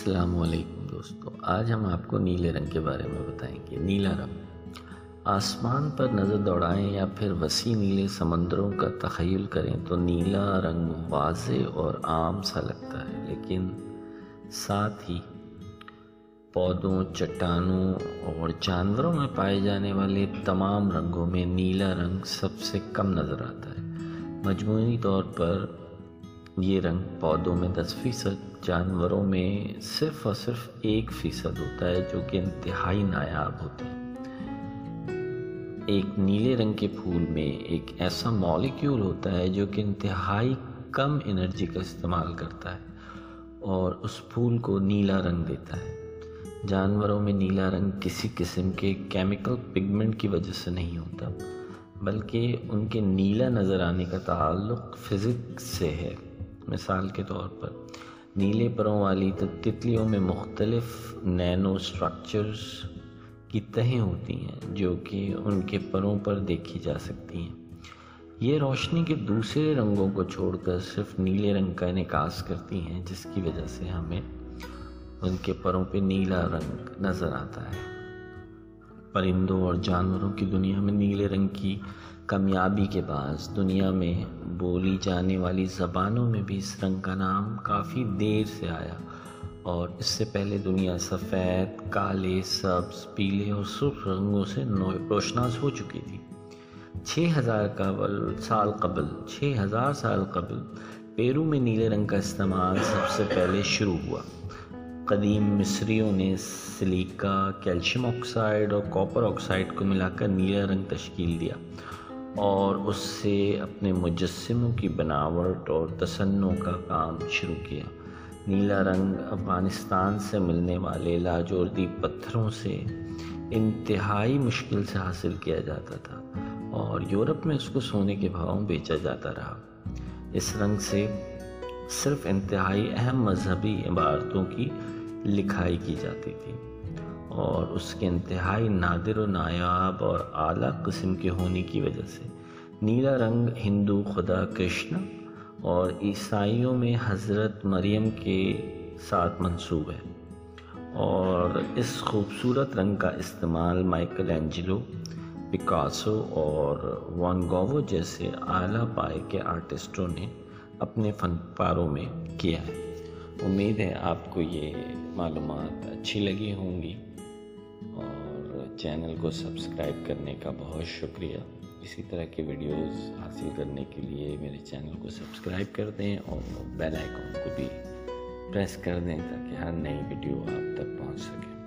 السلام علیکم دوستو، آج ہم آپ کو نیلے رنگ کے بارے میں بتائیں گے، نیلا رنگ۔ آسمان پر نظر دوڑائیں یا پھر وسیع نیلے سمندروں کا تخیل کریں تو نیلا رنگ واضح اور عام سا لگتا ہے، لیکن ساتھ ہی پودوں، چٹانوں اور جانوروں میں پائے جانے والے تمام رنگوں میں نیلا رنگ سب سے کم نظر آتا ہے۔ مجموعی طور پر یہ رنگ پودوں میں دس فیصد، جانوروں میں صرف اور صرف ایک فیصد ہوتا ہے جو کہ انتہائی نایاب ہوتے ہیں۔ ایک نیلے رنگ کے پھول میں ایک ایسا مولیکیول ہوتا ہے جو کہ انتہائی کم انرجی کا استعمال کرتا ہے اور اس پھول کو نیلا رنگ دیتا ہے۔ جانوروں میں نیلا رنگ کسی قسم کے کیمیکل پگمنٹ کی وجہ سے نہیں ہوتا، بلکہ ان کے نیلا نظر آنے کا تعلق فزکس سے ہے۔ مثال کے طور پر، نیلے پروں والی تتلیوں میں مختلف نینو سٹرکچرز کی تہیں ہوتی ہیں جو کہ ان کے پروں پر دیکھی جا سکتی ہیں۔ یہ روشنی کے دوسرے رنگوں کو چھوڑ کر صرف نیلے رنگ کا انعکاس کرتی ہیں، جس کی وجہ سے ہمیں ان کے پروں پہ نیلا رنگ نظر آتا ہے۔ پرندوں اور جانوروں کی دنیا میں نیلے رنگ کی کامیابی کے بعد دنیا میں بولی جانے والی زبانوں میں بھی اس رنگ کا نام کافی دیر سے آیا اور اس سے پہلے دنیا سفید، کالے، سبز، پیلے اور سرخ رنگوں سے روشناس ہو چکی تھی۔ چھ ہزار قبل سال قبل، چھ ہزار سال قبل پیرو میں نیلے رنگ کا استعمال سب سے پہلے شروع ہوا۔ قدیم مصریوں نے سلیکا، کیلشیم آکسائڈ اور کاپر آکسائڈ کو ملا کر نیلا رنگ تشکیل دیا۔ اور اس سے اپنے مجسموں کی بناوٹ اور تصنع کا کام شروع کیا۔ نیلا رنگ افغانستان سے ملنے والے لاجوردی پتھروں سے انتہائی مشکل سے حاصل کیا جاتا تھا اور یورپ میں اس کو سونے کے بھاؤں بیچا جاتا رہا۔ اس رنگ سے صرف انتہائی اہم مذہبی عبارتوں کی لکھائی کی جاتی تھی۔ اور اس کے انتہائی نادر و نایاب اور اعلیٰ قسم کے ہونے کی وجہ سے۔ نیلا رنگ ہندو خدا کرشن اور عیسائیوں میں حضرت مریم کے ساتھ منصوب ہے۔ اور اس خوبصورت رنگ کا استعمال مائیکل اینجلو، پکاسو اور وان گوو جیسے اعلیٰ پائے کے آرٹسٹوں نے اپنے فن پاروں میں کیا ہے۔ امید ہے آپ کو یہ معلومات اچھی لگی ہوں گی۔ چینل کو سبسکرائب کرنے کا بہت شکریہ۔ اسی طرح کے ویڈیوز حاصل کرنے کے لیے میرے چینل کو سبسکرائب کر دیں اور بیل آئیکن کو بھی پریس کر دیں تاکہ ہر نئی ویڈیو آپ تک پہنچ سکے۔